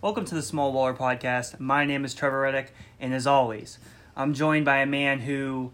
Welcome to the Small Baller Podcast. My name is Trevor Reddick, and as always, I'm joined by a man who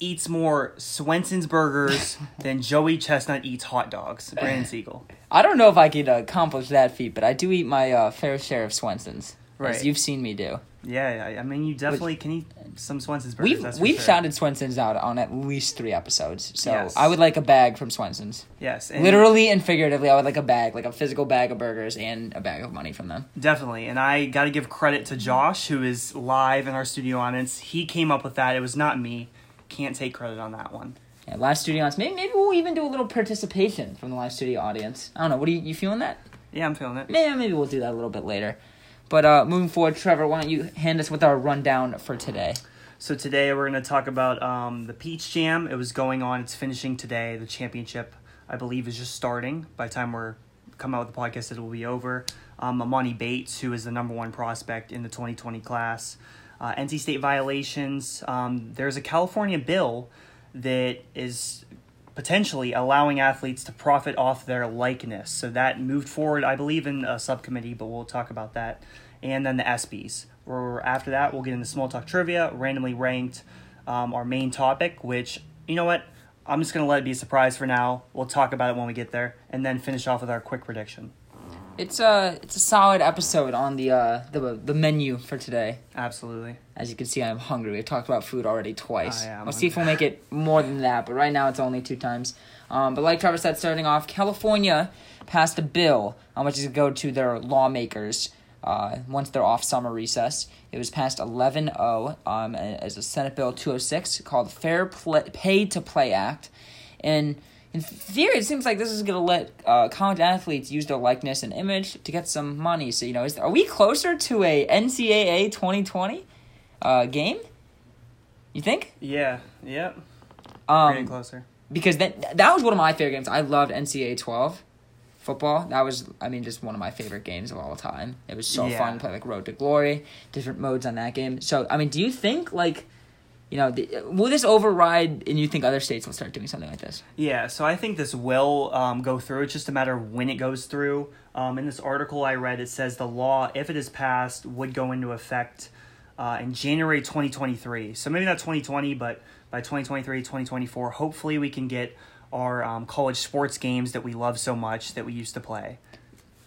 eats more Swenson's burgers than Joey Chestnut eats hot dogs. Brandon Siegel. I don't know if I could accomplish that feat, but I do eat my uh, fair share of Swensons, Right. as you've seen me do. Yeah, yeah, I mean, you definitely can eat some Swenson's burgers. We've we've sure. shouted Swensons out on at least three episodes, so Yes. I would like a bag from Swensons. Yes, and Literally and figuratively, I would like a bag, like a physical bag of burgers and a bag of money from them. Definitely. And I got to give credit to Josh, who is live in our studio audience. He came up with that. It was not me. Can't take credit on that one. Yeah, live studio audience. Maybe maybe we'll even do a little participation from the live studio audience. I don't know. What are you, you feeling that? Yeah, I'm feeling it. Maybe maybe we'll do that a little bit later. But uh, moving forward, Trevor, why don't you hand us with our rundown for today? So today we're going to talk about um, the Peach Jam. It was going on. It's finishing today. The championship, I believe, is just starting. By the time we're come out with the podcast, it will be over. Um, Emoni Bates, who is the number one prospect in the 2020 class. Uh, NC State violations. Um, there's a California bill that is potentially allowing athletes to profit off their likeness. So that moved forward, I believe, in a subcommittee, but we'll talk about that. And then the. Where after that, we'll get into small talk trivia, randomly ranked, um, our main topic. Which you know what, I'm just gonna let it be a surprise for now. We'll talk about it when we get there, and then finish off with our quick prediction. It's a it's a solid episode on the uh the the menu for today. Absolutely. As you can see, I'm hungry. We've talked about food already twice. I am We'll see if we'll make it more than that, but right now it's only two times. Um, but like Trevor said, starting off, California passed a bill on which is to go to their lawmakers uh, once they're off summer recess. It was passed 11 0 um, as a Senate Bill 206 called Fair Play, Pay to Play Act. And in theory, it seems like this is going to let uh, college athletes use their likeness and image to get some money. So, you know, is, are we closer to a NCAA 2020 uh, game? You think? Yeah. Yep. Getting Um, closer. because that that was one of my favorite games. I loved NCAA 12 football. That was, I mean, just one of my favorite games of all time. It was so Yeah. fun to play like Road to Glory, different modes on that game. So, I mean, do you think like, you know, the, will this override, and you think other states will start doing something like this? Yeah, so I think this will um, go through. It's just a matter of when it goes through. Um, in this article I read, it says the law, if it is passed, would go into effect uh, in January 2023. So maybe not 2020, but by 2023, 2024, hopefully we can get our um, college sports games that we love so much that we used to play.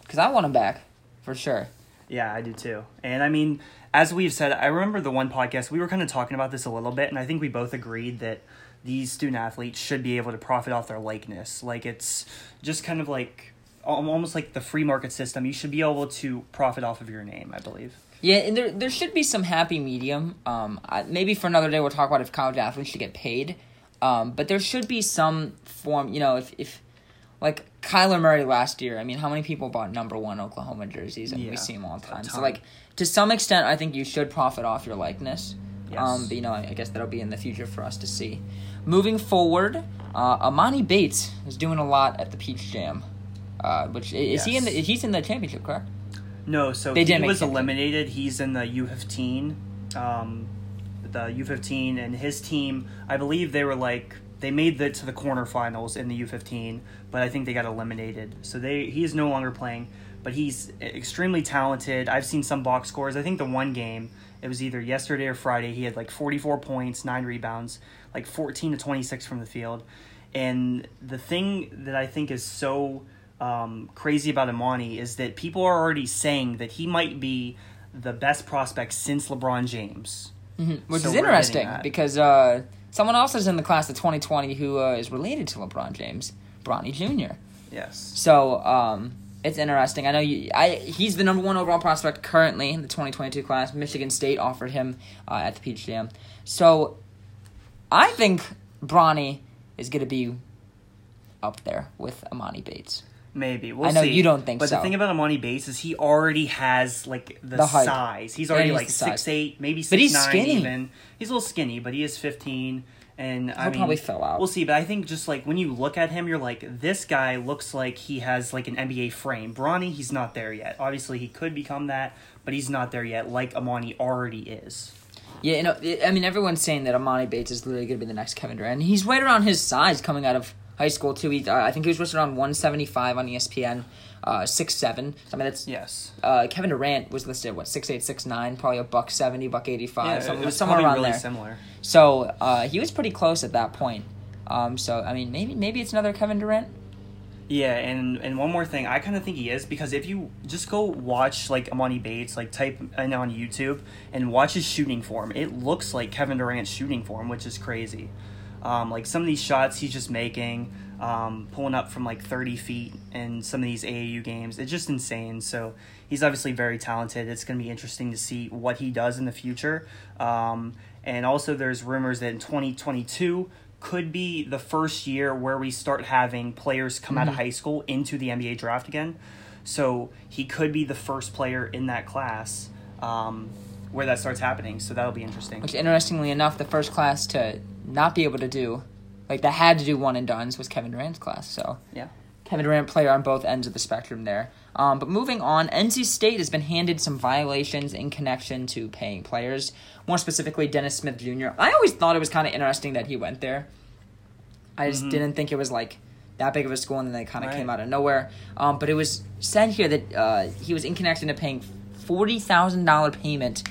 Because I want them back, for sure. Yeah, I do too. And I mean, as we've said, I remember the one podcast we were kind of talking about this a little bit, and I think we both agreed that these student athletes should be able to profit off their likeness. Like it's just kind of like almost like the free market system. You should be able to profit off of your name, I believe. Yeah, and there there should be some happy medium. Um, maybe for another day we'll talk about if college athletes should get paid. Um, but there should be some form. You know, if if like Kyler Murray last year, I mean, how many people bought number one Oklahoma jerseys? And Yeah, we see them all the time. So like to some extent, I think you should profit off your likeness. Yes. Um, but you know, I I guess that'll be in the future for us to see. Moving forward, uh, Emoni Bates is doing a lot at the Peach Jam. Uh, which is he in the? He's in the championship, correct? No, so They he was eliminated. He's in the U fifteen, um, the U fifteen, and his team. I believe they were like they made the to the quarterfinals in the U fifteen, but I think they got eliminated. So they he is no longer playing, but he's extremely talented. I've seen some box scores. I think the one game it was either yesterday or Friday. He had like forty four points, nine rebounds, like fourteen to twenty six from the field. And the thing that I think is so um, crazy about Emoni is that people are already saying that he might be the best prospect since LeBron James. Which So is interesting because uh, someone else is in the class of 2020 who uh, is related to LeBron James, Bronny Jr. Yes. So um, it's interesting. I know you, I, he's the number one overall prospect currently in the 2022 class. Michigan State offered him uh, at the Peach Jam. So I think Bronny is going to be up there with Emoni Bates. Maybe we'll I know see. you don't think but so. But the thing about Emoni Bates is he already has like the, The height. size. He's already he's like the size. six eight, maybe six But he's nine skinny. even. He's a little skinny, but he is fifteen. And I He'll mean, probably fill out. We'll see, but I think just like when you look at him, you're like, this guy looks like he has like an NBA frame. Bronny, he's not there yet. Obviously, he could become that, but he's not there yet, like Emoni already is. Yeah, you know, I mean, everyone's saying that Emoni Bates is literally going to be the next Kevin Durant. He's right around his size coming out of high school too. He, uh, I think he was listed around 175 on ESPN. uh, six seven. I mean, that's Yes. uh, Kevin Durant was listed at what six eight six nine, probably a buck seventy, buck eighty five, Yeah, somewhere, was somewhere around really there. similar. So uh, he was pretty close at that point. Um, so I mean, maybe maybe it's another Kevin Durant. Yeah, and and one more thing, I kind of think he is because if you just go watch like Emoni Bates, like type in on YouTube and watch his shooting form, it looks like Kevin Durant's shooting form, which is crazy. Um, like some of these shots he's just making, um, pulling up from like thirty feet in some of these AAU games, it's just insane. So he's obviously very talented. It's going to be interesting to see what he does in the future. Um, and also, there's rumors that in twenty twenty two could be the first year where we start having players come out of high school into the NBA draft again. So he could be the first player in that class um, where that starts happening. So that'll be interesting. Which, interestingly enough, the first class to not be able to do, like that had to do one and done's was Kevin Durant's class. So Yeah. Kevin Durant player on both ends of the spectrum there. Um, but moving on, NC State has been handed some violations in connection to paying players. More specifically, Dennis Smith Jr. I always thought it was kind of interesting that he went there. I just didn't think it was like that big of a school, and then they kind of Right. came out of nowhere. Um, but it was said here that uh, he was in connection to paying forty thousand dollar payment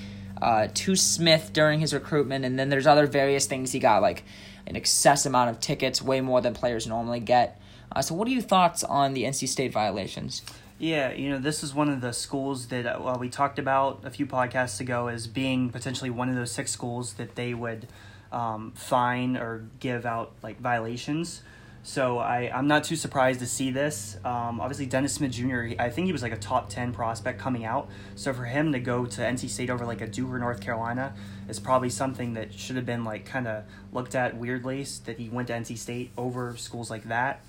uh, to Smith during his recruitment, and then there's other various things he got like an excess amount of tickets, way more than players normally get. Uh, so, what are your thoughts on the NC State violations? Yeah, you know, this is one of the schools that uh, we talked about a few podcasts ago as being potentially one of those six schools that they would um, fine or give out like violations. So I, I'm not too surprised to see this. Um, obviously, Dennis Smith Jr., I think he was like a top 10 prospect coming out. So for him to go to NC State over like a Duke or North Carolina is probably something that should have been like kind of looked at weirdly that he went to NC State over schools like that.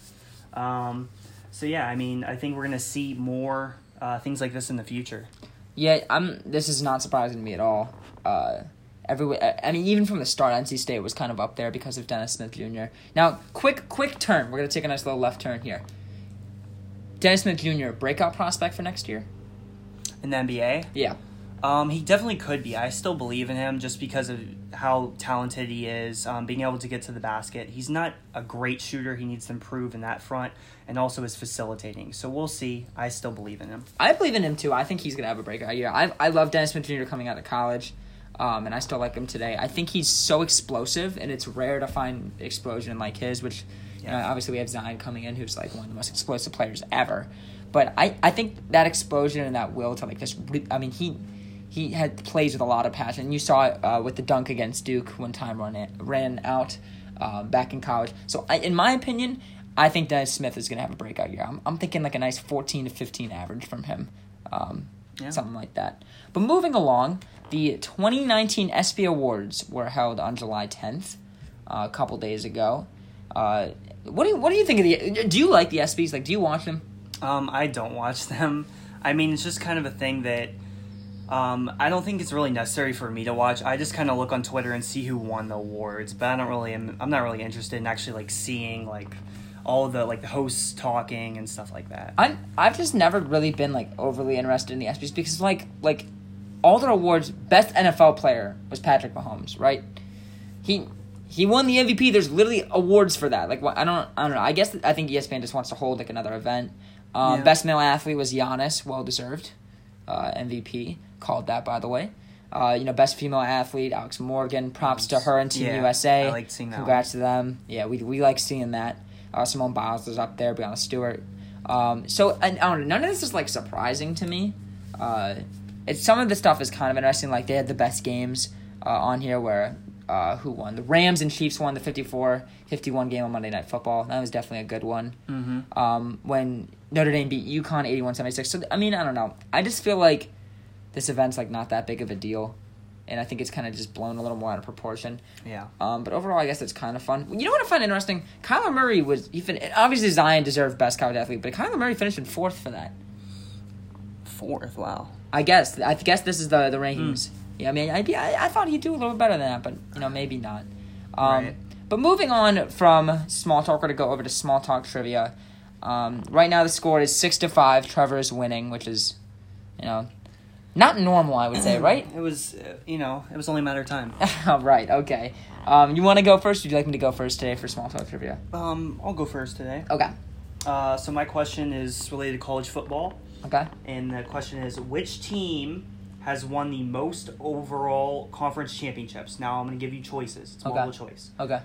Um, so yeah, I mean, I think we're gonna see more uh, things like this in the future. Yeah, I'm. This is not surprising to me at all. Uh, every, I mean, even from the start, NC State was kind of up there because of Dennis Smith Jr. Now, quick, quick turn. We're gonna take a nice little left turn here. Dennis Smith Jr. breakout prospect for next year. In the NBA, Yeah, um, he definitely could be. I still believe in him just because of how talented he is, um, being able to get to the basket. He's not a great shooter. He needs to improve in that front, and also his facilitating. So we'll see. I still believe in him. I believe in him too. I think he's gonna have a breakout year. I I love Dennis Smith Jr. coming out of college, um, and I still like him today. I think he's so explosive, and it's rare to find explosion like his. Which, you know, obviously we have Zion coming in, who's like one of the most explosive players ever. But I, I think that explosion and that will to like just re- I mean he he had plays with a lot of passion. You saw it uh, with the dunk against Duke when time ran it, ran out um, back in college. So I, in my opinion, I think Dennis Smith is gonna have a breakout year. I'm, I'm thinking like a nice 14 to 15 average from him, um, Yeah. something like that. But moving along, the 2019 ESPY Awards were held on July 10th, uh, a couple days ago. Uh, what do you what do you think of the? Do you like the ESPYS? Like, do you watch them? Um, I don't watch them. I mean, it's just kind of a thing that um, I don't think it's really necessary for me to watch. I just kind of look on Twitter and see who won the awards, but I don't really. I'm, I'm not really interested in actually like seeing like all the like the hosts talking and stuff like that. I I've just never really been like overly interested in the ESPYS because like like all the awards, best NFL player was Patrick Mahomes, right? He he won the MVP. There's literally awards for that. Like I don't I don't know. I guess I think ESPN just wants to hold like another event. Um, Yeah. Best male athlete was Giannis, well deserved. Uh, MVP called that by the way. Uh, you know, best female athlete, Alex Morgan. Props to her and Team Yeah, USA. I liked seeing that Congrats to them. Yeah, we we like seeing that. Uh, Simone Biles was up there. Breanna Stewart. Um, so and, I don't know. None of this is like surprising to me. Uh, it's some of the stuff is kind of interesting. Like they had the best games uh, on here where uh, who won? The Rams and Chiefs won the 54-51 game on Monday Night Football. That was definitely a good one. Mm-hmm. Um, when Notre Dame beat UConn 81-76. So I mean, I don't know. I just feel like this event's like not that big of a deal. And I think it's kind of just blown a little more out of proportion. Yeah. Um, but overall, I guess it's kind of fun. You know what I find interesting? Kyler Murray was even obviously Zion deserved best college athlete, but Kyler Murray finished in fourth for that. Fourth. Wow. I guess I guess this is the the rankings. Yeah, I mean, I, I I thought he'd do a little better than that, but you know maybe not. Um, Right. But moving on from small talk, we're gonna go over to small talk trivia. Um, right now, the score is six to five. Trevor is winning, which is, you know, not normal. I would say, right? It was, uh, you know, it was only a matter of time. right. Okay. Um, you want to go first? Or would you like me to go first today for small talk trivia? Um, I'll go first today. Okay. Uh, so my question is related to college football, Okay. and the question is, which team has won the most overall conference championships? Now I'm going to give you choices. It's Okay. multiple choice. Okay.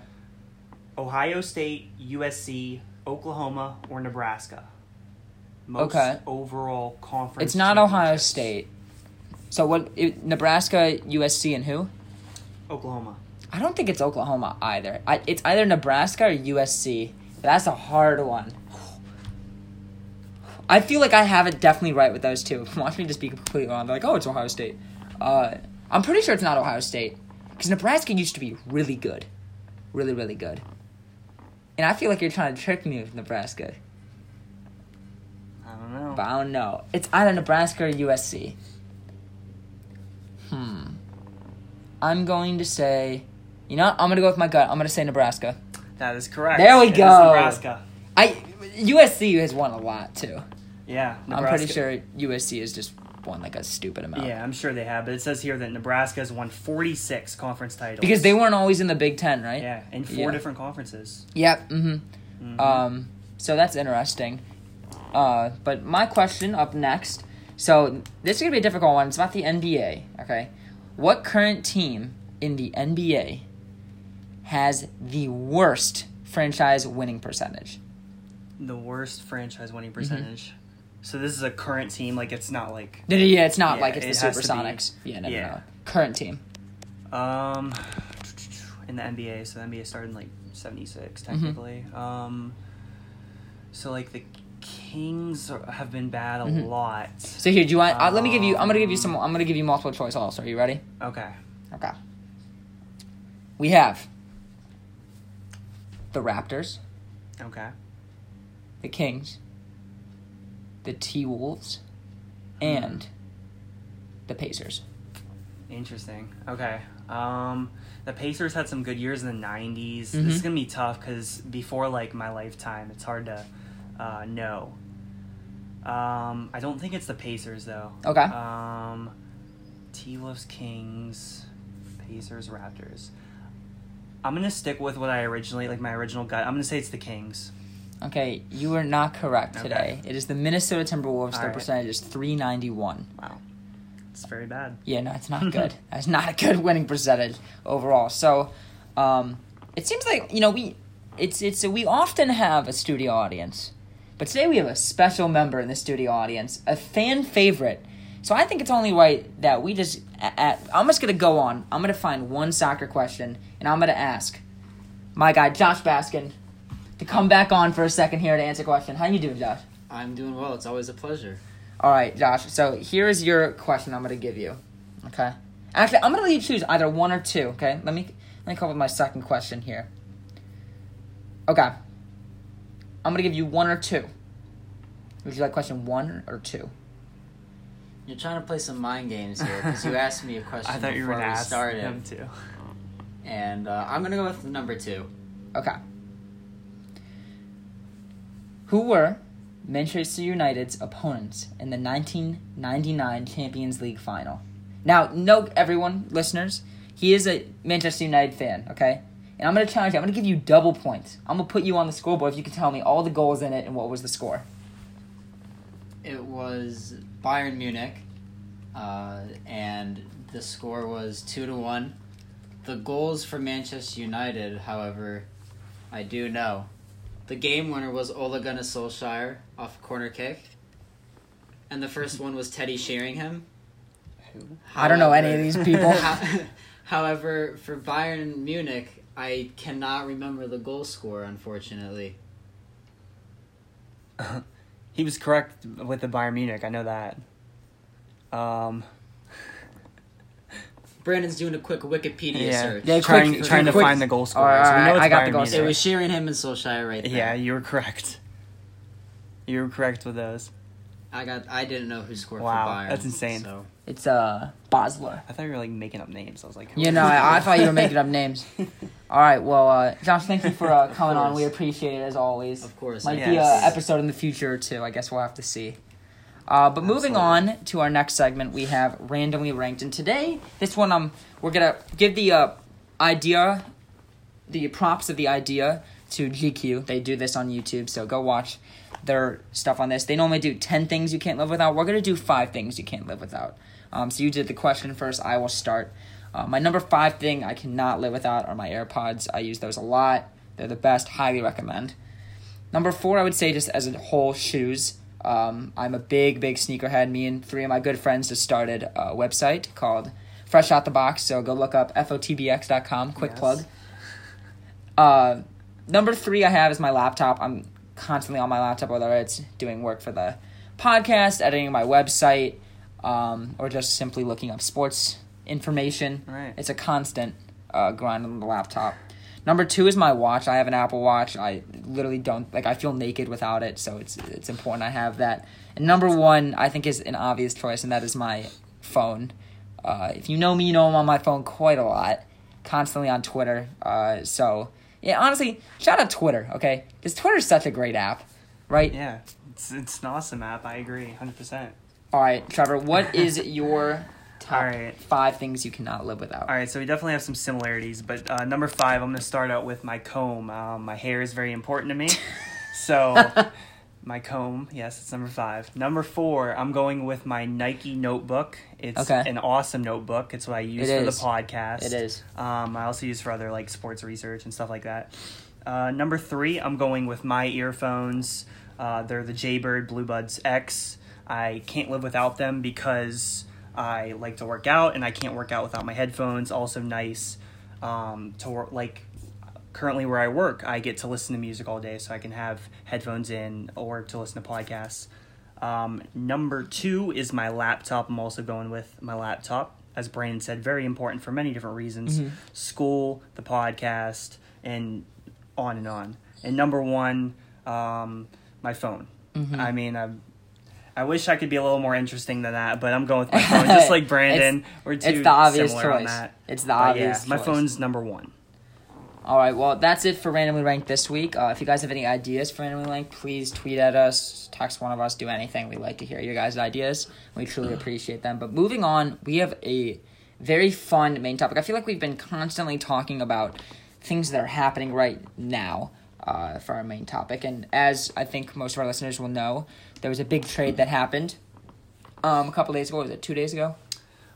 Ohio State, USC, Oklahoma, or Nebraska. Most Okay. overall conference. It's not Ohio. State. So what? It, Nebraska, USC, and who? Oklahoma. I don't think it's Oklahoma either. I, it's either Nebraska or USC. That's a hard one. I feel like I have it definitely right with those two. Watch me just be completely wrong. They're like, oh, it's Ohio State. Uh, I'm pretty sure it's not Ohio State because Nebraska used to be really good, really really good. And I feel like you're trying to trick me with Nebraska, I don't know. but I don't know. It's either Nebraska or USC. Hmm. I'm going to say, you know, what? I'm gonna go with my gut. I'm gonna say Nebraska. That is correct. There we It go. Nebraska. I USC has won a lot too. Yeah, I'm pretty sure USC has just won like a stupid amount. Yeah, I'm sure they have, but it says here that Nebraska has won 46 conference titles. Because they weren't always in the Big Ten, right? Yeah, in four Yeah. different conferences. Yep. Mm-hmm. Mhm. Um. So that's interesting. Uh. But my question up next. So this is gonna be a difficult one. It's about the NBA. Okay. What current team in the NBA has the worst franchise winning percentage? the worst franchise winning Mm-hmm. So this is a current team, like it's not like Yeah, it's not Yeah, like it's it the be- Supersonics. Yeah, no, yeah. no, no. Current team. um in the NBA. So the NBA started in like 76 Mm-hmm. technically. Um so like the Kings are, have been bad a Mhm. lot. So here, do you want? Uh, let me give you. I'm gonna give you some. I'm gonna give you multiple choice. Also, are you ready? Okay. Okay. We have the Raptors, Okay. the Kings, the T Wolves, and the Pacers. Interesting. Okay. Um, the Pacers had some good years in the '90s. This Mhm. is gonna be tough because before like my lifetime, it's hard to uh, know. Um, I don't think it's the Pacers though. Okay. Um, T Wolves, Kings, Pacers, Raptors. I'm gonna stick with what I originally like my original gut. I'm gonna say it's the Kings. Okay, you are not correct Okay. today. It is the Minnesota Timberwolves. Their Alright. percentage is 391. Wow, it's very bad. Yeah, no, it's not good. That's not a good winning percentage overall. So, um, it seems like you know we, it's it's we often have a studio audience, but today we have a special member in the studio audience, a fan favorite. So I think it's only right that we just. At, I'm just gonna go on. I'm gonna find one soccer question, and I'm gonna ask my guy Josh Baskin to come back on for a second here to answer a question. How you doing, Josh? I'm doing well. It's always a pleasure. All right, Josh. So here is your question. I'm going to give you. Okay. Actually, I'm going to let you choose either one or two. Okay. Let me let me come up with my second question here. Okay. I'm going to give you one or two. Would you like question one or two? You're trying to play some mind games here because you asked me a question I thought you were before we started, him too. and uh, I'm gonna go with number two. Okay. Who were Manchester United's opponents in the 1999 Champions League final? Now, note everyone, listeners, he is a Manchester United fan, okay? And I'm going to challenge you. I'm going to give you double points. I'm going to put you on the scoreboard if you can tell me all the goals in it and what was the score. It was Bayern Munich, uh, and the score was two to one. The goals for Manchester United, however, I do know. The game winner was Ole Gunnar Solskjaer off a corner kick, and the first one was Teddy Sheringham. I don't know any of However- these people. However, for Bayern Munich, I cannot remember the goal score, unfortunately. He was correct with the Bayern Munich. I know that. Um, Brandon's doing a quick Wikipedia yeah, search. Yeah, trying quick- trying to quick- find the goal scorers. Alright, we know it's I got the goal Munich. It was Sheringham and Solskjaer right there. Yeah, you were correct. You were correct with those. I got. I didn't know who scored Wow, for Bayern. that's insane. So It's uh, Basler. I thought you were like making up names. I was like, You know. I, I thought you were making up names. All right, well, uh, Josh, thank you for uh, coming on. We appreciate it as always. of course, Might I be Yes. a episode in the future too. I guess we'll have to see. Uh, but moving Absolutely. on to our next segment, we have randomly ranked, and today this one um we're gonna give the uh, idea, the props of the idea to GQ. They do this on YouTube, so go watch their stuff on this. They normally do 10 things you can't live without. We're going to do five things you can't live without. Um, so you did the question first. I will start. Uh, my number five thing I cannot live without are my AirPods. I use those a lot. They're the best. Highly recommend. Number four, I would say just as a whole, shoes. Um, I'm a big, big sneakerhead. Me and three of my good friends just started a website called Fresh Out the Box. So go look up fotbx.com. Quick Yes. plug. Uh, number three I have is my laptop. I'm constantly on my laptop, whether it's doing work for the podcast, editing my website, um, or just simply looking up sports information. Right. It's a constant uh, grind on the laptop. Number two is my watch. I have an Apple Watch. I literally don't like. I feel naked without it, so it's it's important I have that. And number one, I think, is an obvious choice, and that is my phone. Uh, if you know me, you know I'm on my phone quite a lot, constantly on Twitter. Uh, so yeah, honestly, shout out Twitter, okay? Because Twitter's such a great app, right? Yeah, it's it's an awesome app. I agree, hundred percent. All right, Trevor, what is your top All right. five things you cannot live without? All right, so we definitely have some similarities, but uh, number five, I'm going to start out with my comb. Um, my hair is very important to me, so my comb, yes, it's number five. Number four, I'm going with my Nike notebook. It's Okay. an awesome notebook. It's what I use It for is. the podcast. It is. Um, I also use for other like sports research and stuff like that. Uh, number three, I'm going with my earphones. Uh, they're the Jaybird Bluebuds X. I can't live without them because I like to work out and I can't work out without my headphones. Also nice um, to work like currently where I work, I get to listen to music all day, so I can have headphones in or to listen to podcasts. Um, number two is my laptop. I'm also going with my laptop, as Brandon said, very important for many different reasons school, the podcast, and on and on. And number one, um, my phone. I mean, i I wish I could be a little more interesting than that, but I'm going with my phone, just like Brandon. We're too it's the obvious similar on choice. that. It's the But obvious yeah, my choice. phone's number one. All right, well, that's it for randomly ranked this week. Uh, if you guys have any ideas for randomly ranked, please tweet at us, text one of us, do anything. We like to hear your guys' ideas. We truly appreciate them. But moving on, we have a very fun main topic. I feel like we've been constantly talking about things that are happening right now uh, for our main topic. And as I think most of our listeners will know, there was a big trade that happened um, a couple days ago. Was it two days ago?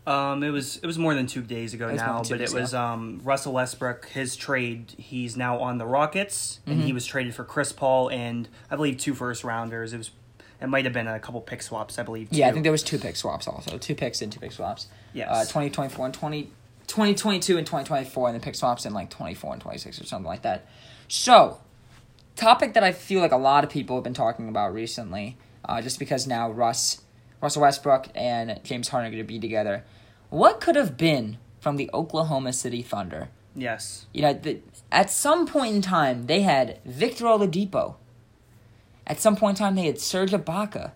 Um, it was it was more than two days ago It now, but it was um Russell Westbrook. His trade, he's now on the Rockets, and Mm-hmm. he was traded for Chris Paul and I believe two first rounders. It was it might have been a couple pick swaps, I believe. Too. Yeah, I think there was two pick swaps also. Two picks and two pick swaps. Yes. Uh, 2024 and 20, 2022 and 2024 and the pick swaps in like 24 and 26 or something like that. So, topic that I feel like a lot of people have been talking about recently, uh, just because now Russ, Russell Westbrook and James Harden are going to be together. What could have been from the Oklahoma City Thunder? yes, You know, the, at some point in time, they had Victor Oladipo. At some point in time, they had Serge Ibaka,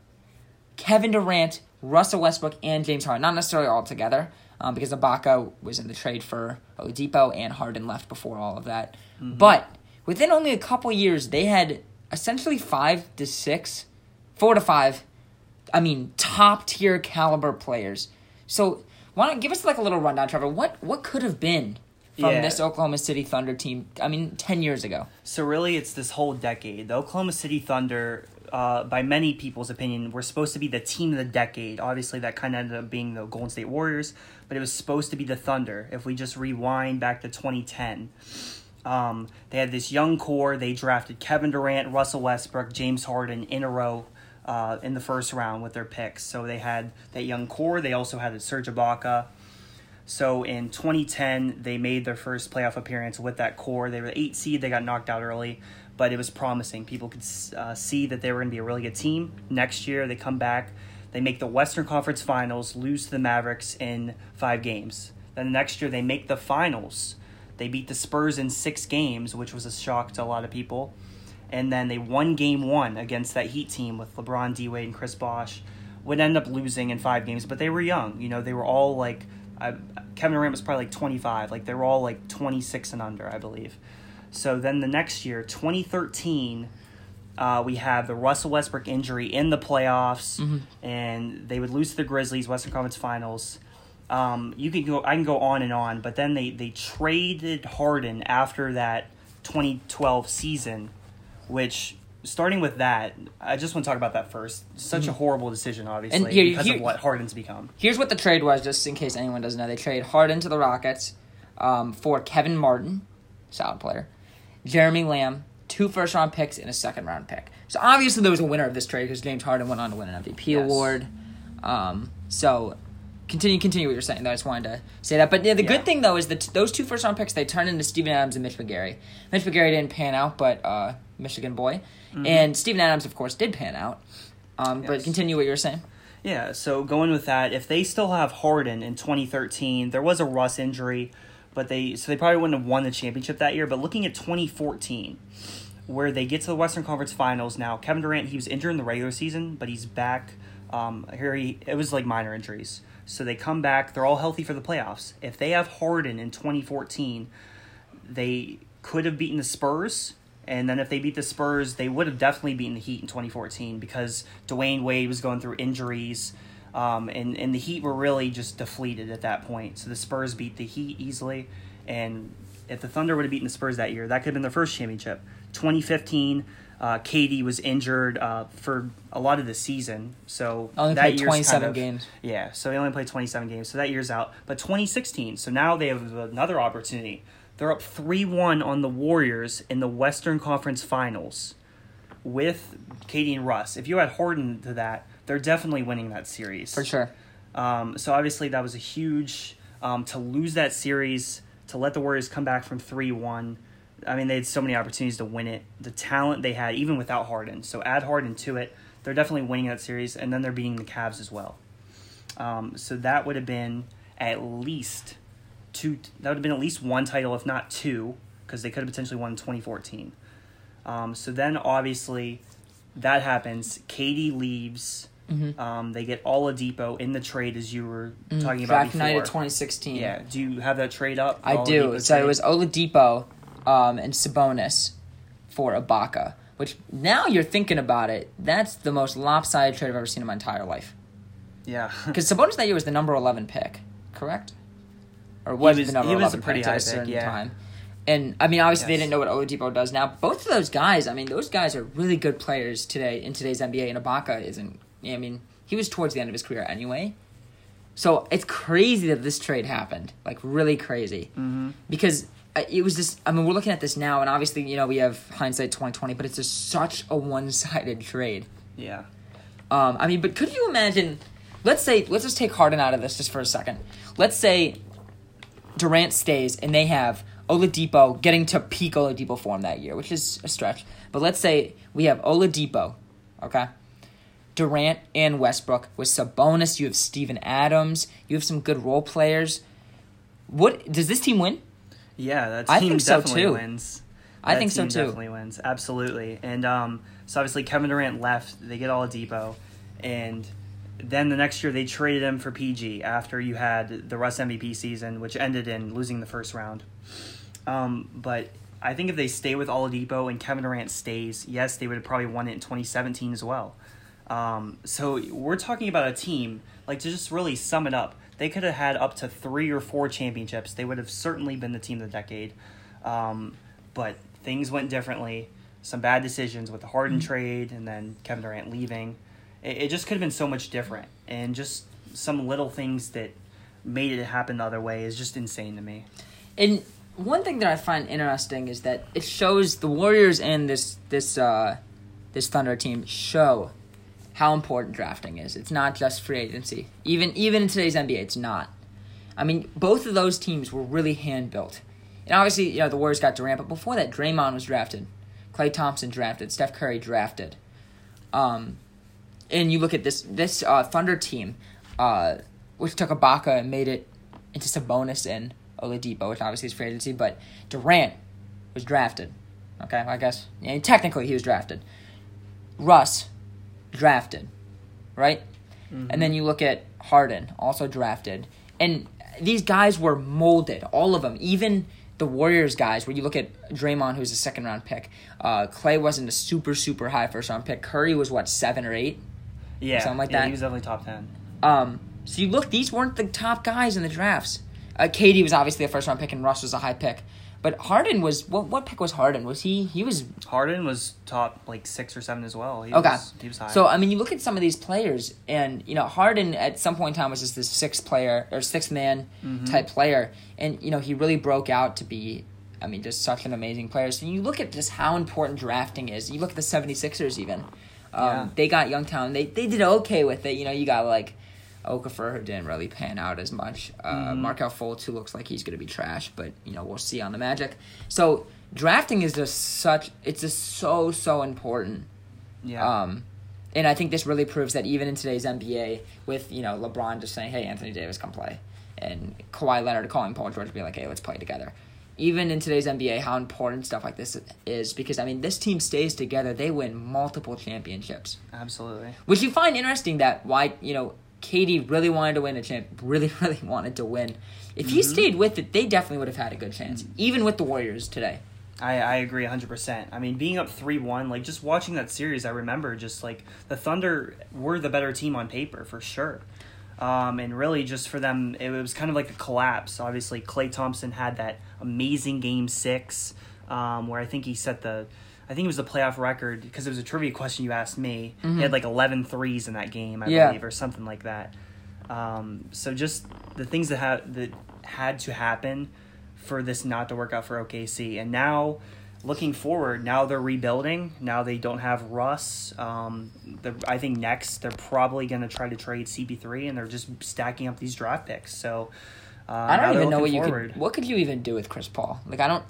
Kevin Durant, Russell Westbrook, and James Harden. Not necessarily all together, um, because Ibaka was in the trade for Oladipo, and Harden left before all of that. But within only a couple years, they had essentially five to six, four to five. I mean, top tier caliber players. So, why don't give us like a little rundown, Trevor? What what could have been from Yeah. this Oklahoma City Thunder team? I mean, ten years ago. So really, it's this whole decade. The Oklahoma City Thunder, uh, by many people's opinion, were supposed to be the team of the decade. Obviously, that kind of ended up being the Golden State Warriors, but it was supposed to be the Thunder. If we just rewind back to 2010, um, they had this young core. They drafted Kevin Durant, Russell Westbrook, James Harden in a row. Uh, in the first round with their picks, so they had that young core. They also had Serge Ibaka, so in 2010, they made their first playoff appearance with that core. They were the eight seed. They got knocked out early, but it was promising. People could uh, see that they were going to be a really good team. Next year, they come back. They make the Western Conference Finals, lose to the Mavericks in five games. Then the next year, they make the finals. They beat the Spurs in six games, which was a shock to a lot of people. And then they won game one against that Heat team with LeBron, D Wade, and Chris Bosh. Would end up losing in five games, but they were young. You know, they were all like I, Kevin Durant was probably like 25. Like they were all like 26 and under, I believe. So then the next year, 2013, uh, we have the Russell Westbrook injury in the playoffs, and they would lose to the Grizzlies, Western Conference Finals. Um, you can go, I can go on and on, but then they they traded Harden after that 2012 season, which starting with that, I just want to talk about that first. Such a horrible decision, obviously, Mm-hmm. here- because here- of what Harden's become. Here's what the trade was, just in case anyone doesn't know. They traded Harden to the Rockets um, for Kevin Martin, solid player, Jeremy Lamb, two first round picks, and a second round pick. So obviously there was a winner of this trade because James Harden went on to win an MVP Yes. award. Um, so continue, continue what you're saying. Though. I just wanted to say that. But yeah, the Yeah. good thing though is that those two first round picks they turned into Steven Adams and Mitch McGary. Mitch McGary didn't pan out, but uh, Michigan boy, and Steven Adams of course did pan out. Um, But Mm-hmm. Continue what you're saying. Yeah, so going with that, if they still have Harden in 2013, there was a Russ injury, but they so they probably wouldn't have won the championship that year. But looking at 2014, where they get to the Western Conference Finals now, Kevin Durant he was injured in the regular season, but he's back. Um, here he it was like minor injuries, so they come back. They're all healthy for the playoffs. If they have Harden in 2014, they could have beaten the Spurs. And then if they beat the Spurs, they would have definitely beaten the Heat in 2014 because Dwyane Wade was going through injuries. Um, and, and the Heat were really just deflated at that point. So the Spurs beat the Heat easily. And if the Thunder would have beaten the Spurs that year, that could have been their first championship. 2015, uh, KD was injured uh, for a lot of the season. So Only that played year's 27 kind of- games. yeah, so he only played 27 games, so that year's out. But 2016, so now they have another opportunity. They're up 3 1 on the Warriors in the Western Conference Finals with KD and Russ. If you add Harden to that, they're definitely winning that series. For sure. Um, so obviously, that was a huge. Um, to lose that series, to let the Warriors come back from 3 1. I mean, they had so many opportunities to win it. The talent they had, even without Harden. So add Harden to it. They're definitely winning that series, and then they're beating the Cavs as well. Um, so that would have been at least two. That would have been at least one title, if not two, because they could have potentially won in 2014. Um, so then, obviously, that happens. KD leaves. Mhm. Um, they get Oladipo in the trade, as you were talking about Draft night of 2016. Yeah. Do you have that trade up? I do. So it trade? was Oladipo um, and Sabonis for Ibaka, which now you're thinking about it, that's the most lopsided trade I've ever seen in my entire life. Yeah. Because Sabonis that year was the number 11 pick, correct? Or was, was- the number he was 11 a pretty high pick, yeah. time? And I mean, obviously, they didn't know what Oladipo does now. Both of those guys, I mean, those guys are really good players today in today's NBA. And Ibaka isn't. I mean, he was towards the end of his career anyway. So it's crazy that this trade happened, like really crazy, hmm because uh, it was just. I mean, we're looking at this now, and obviously, you know, we have hindsight twenty twenty, but it's just such a one sided trade. Yeah. Um, I mean, but could you imagine? Let's say, let's just take Harden out of this just for a second. Let's say Durant stays and they have Oladipo getting to peak Oladipo form that year, which is a stretch. But let's say we have Oladipo, okay? Durant and Westbrook with Sabonis. You have Steven Adams. You have some good role players. What does this team win? Yeah, that I team think so, definitely too. wins. I That think so, too. Definitely wins, absolutely. And um, so obviously Kevin Durant left. They get Oladipo, and then the next year they traded him for PG after you had the Russ MVP season, which ended in losing the first round. Um, but I think if they stay with Oladipo and Kevin Durant stays, yes, they would have probably won it in 2017 as well. Um, so we're talking about a team like to just really sum it up. They could have had up to three or four championships. They would have certainly been the team of the decade. Um, but things went differently. Some bad decisions with the Harden trade and then Kevin Durant leaving. It, it just could have been so much different. And just some little things that made it happen the other way is just insane to me. And one thing that I find interesting is that it shows the Warriors and this this uh, this Thunder team show how important drafting is. It's not just free agency. Even even in today's NBA, it's not. I mean, both of those teams were really hand built. And obviously, you know, the Warriors got Durant, but before that, Draymond was drafted, Klay Thompson drafted, Steph Curry drafted. Um, and you look at this this uh, Thunder team, uh, which took Ibaka and made it into Sabonis and Oladipo, which obviously is free agency, but Durant was drafted. Okay, I guess yeah, technically he was drafted. Russ drafted, right? And then you look at Harden, also drafted, and these guys were molded, all of them, even the Warriors guys. Where you look at Draymond, who's a second round pick, uh, Klay wasn't a super super high first round pick. Curry was what seven or eight. Yeah, Something like yeah, that. He was definitely top ten. Um, so you look; these weren't the top guys in the drafts. Uh, KD was obviously a first round pick, and Russ was a high pick. But Harden was what? What pick was Harden? Was he? He was Harden was top like six or seven as well. He Okay. was, he was high. So I mean, you look at some of these players, and you know Harden at some point in time was just this sixth player or sixth man Mm-hmm. type player, and you know he really broke out to be, I mean, just such an amazing player. So you look at just how important drafting is. You look at the 76ers even. Um, Yeah. They got young talent. They they did okay with it. You know, you got like Okafor who didn't really pan out as much. Uh, Mm-hmm. Markelle Fultz who looks like he's going to be trash, but you know we'll see on the Magic. So drafting is just such. It's just so so important. yeah. Um, and I think this really proves that even in today's NBA, with you know LeBron just saying, "Hey, Anthony Davis, come play," and Kawhi Leonard calling Paul George, be like, "Hey, let's play together." Even in today's NBA, how important stuff like this is because I mean, this team stays together; they win multiple championships, Absolutely. which you find interesting. That why you know KD really wanted to win a champ, really really wanted to win. If he mm-hmm. stayed with it, they definitely would have had a good chance, mm. even with the Warriors today. I, I agree 100%. I mean, being up 3 1, like just watching that series, I remember just like the Thunder were the better team on paper for sure. Um, and really, just for them, it was kind of like a collapse. Obviously, Klay Thompson had that amazing game six um, where I think he set the. I think it was the playoff record because it was a trivia question you asked me. He had like 11 threes in that game, I Yeah. believe, or something like that. Um, so just the things that had that had to happen for this not to work out for OKC, and now looking forward, now they're rebuilding. Now they don't have Russ. Um, I think next they're probably going to try to trade CP3, and they're just stacking up these draft picks. So uh, I don't even know what looking you could. What could you even do with Chris Paul? Like I don't.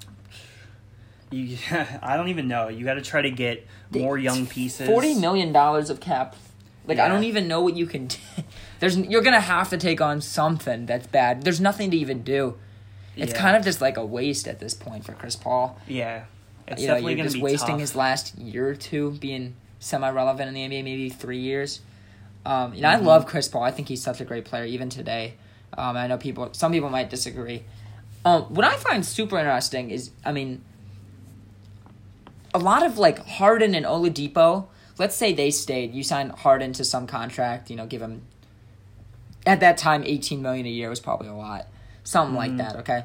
You, I don't even know. You got to try to get more young pieces. Forty million dollars of cap. Like I don't even know what you can. do. There's you're gonna have to take on something that's bad. There's nothing to even do. It's Yeah. kind of just like a waste at this point for Chris Paul. Yeah, it's you know, definitely you're just be wasting tough. his last year or two being semi-relevant in the NBA, maybe three years. Um, you know, Mm-hmm. I love Chris Paul. I think he's such a great player, even today. Um, I know people, some people might disagree. Um, what I find super interesting is, I mean, a lot of like Harden and Oladipo. Let's say they stayed. You signed Harden to some contract. You know, give him at that time eighteen million a year was probably a lot, something like Mhm. that. Okay.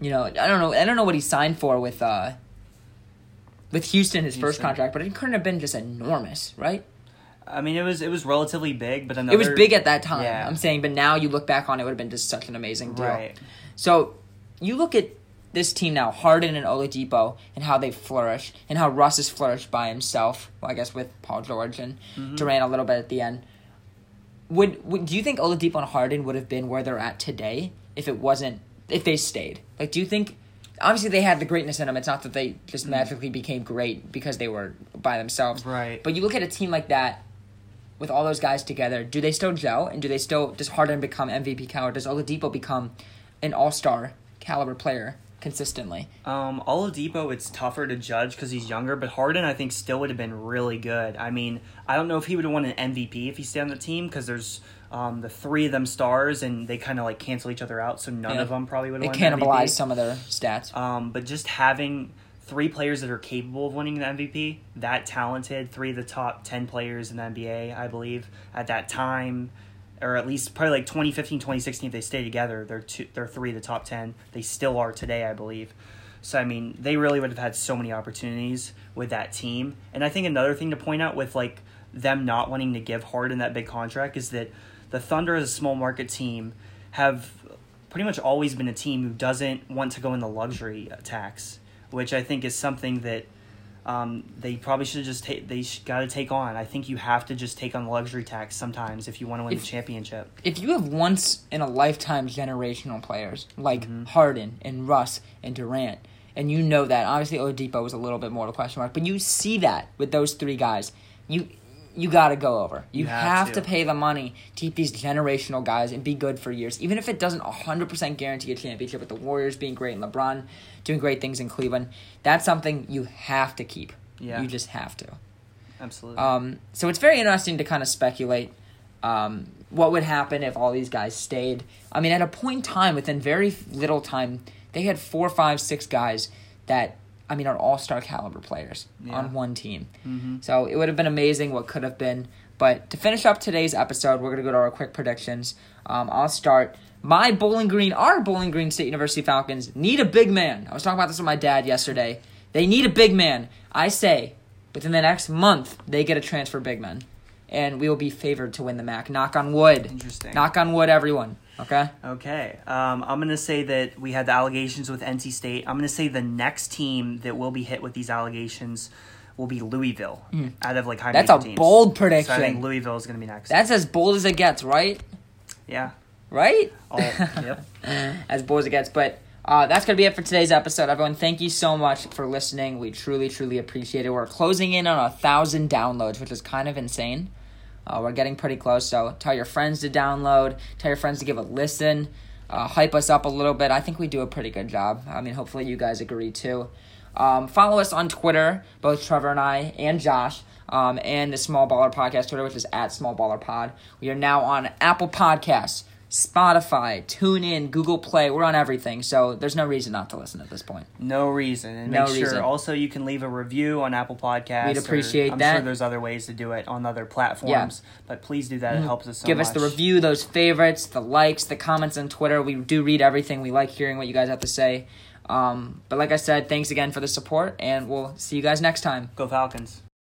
You know, I don't know. I don't know what he signed for with uh with Houston his first contract, but it couldn't have been just enormous, right? I mean, it was it was relatively big, but another it was big at that time. Yeah. I'm saying, but now you look back on it, it would have been just such an amazing deal. right. So you look at this team now, Harden and Oladipo, and how they flourish, and how Russ has flourished by himself. Well, I guess with Paul George and Mm-hmm. Durant a little bit at the end. Would, would do you think Oladipo and Harden would have been where they're at today if it wasn't if they stayed? Like, do you think? Obviously, they had the greatness in them. It's not that they just magically became great because they were by themselves. Right. But you look at a team like that with all those guys together, do they still gel? And do they still does Harden become MVP caliber? Does Oladipo become an All Star caliber player consistently? Um, Oladipo, it's tougher to judge because he's younger, but Harden, I think, still would have been really good. I mean, I don't know if he would have won an MVP if he stayed on the team because there's um, the three of them stars and they kind of like cancel each other out, so none Yeah. of them probably would It have cannibalized some of their stats. Um, but just having three players that are capable of winning the MVP, that talented, three of the top 10 players in the NBA, I believe, at that time, or at least probably like 2015, 2016, if they stay together, they're, two, they're three of the top 10. They still are today, I believe. So, I mean, they really would have had so many opportunities with that team. And I think another thing to point out with like them not wanting to give Harden that big contract is that the Thunder, as a small market team, have pretty much always been a team who doesn't want to go in the luxury tax, which I think is something that um, they probably should just take. They got to take on. I think you have to just take on the luxury tax sometimes if you want to win If- the championship. If you have once in a lifetime generational players like Mm-hmm. Harden and Russ and Durant, and you know that obviously Oladipo was a little bit more of a question mark, but you see that with those three guys, you you got to go over. You, You have, have to. to. pay the money to keep these generational guys and be good for years, even if it doesn't 100% guarantee a championship. With the Warriors being great and LeBron doing great things in Cleveland, that's something you have to keep. Yeah. You just have to. Absolutely. Um, so it's very interesting to kind of speculate um, what would happen if all these guys stayed. I mean, at a point in time, within very little time, they had four, five, six guys that I mean are all star caliber players Yeah. on one team. hmm So it would have been amazing what could have been. But to finish up today's episode, we're gonna go to our quick predictions. Um, I'll start. My Bowling Green, our Bowling Green State University Falcons need a big man. I was talking about this with my dad yesterday. They need a big man. I say within the next month they get a transfer big man, and we will be favored to win the MAC. Knock on wood. Interesting. Knock on wood, everyone. Okay. Okay. Um, I'm going to say that we had the allegations with NC State. I'm going to say the next team that will be hit with these allegations will be Louisville out of like high. That's a teams. bold So I think prediction. Louisville is going to be next. That's as bold as it gets, right? yeah. Right? All, yep. as bold as it gets. But uh, that's going to be it for today's episode. Everyone, thank you so much for listening. We truly, truly appreciate it. We're closing in on a thousand downloads, which is kind of insane. Uh, we're getting pretty close, so tell your friends to download, tell your friends to give a listen, uh, hype us up a little bit. I think we do a pretty good job. I mean, hopefully, you guys agree too. Um, follow us on Twitter, both Trevor and I, and Josh, um, and the Small Baller Podcast Twitter, which is at Small Baller Pod. We are now on Apple Podcasts, Spotify, TuneIn, Google Play. We're on everything, so there's no reason not to listen at this point. No reason. And No make sure reason. also you can leave a review on Apple Podcasts. We'd or- appreciate I'm that. sure there's other ways to do it on other platforms. But please do that. It helps us so Give much. us the review, those favorites, the likes, the comments on Twitter. We do read everything. We like hearing what you guys have to say. Um, but like I said, thanks again for the support, and we'll see you guys next time. Go Falcons.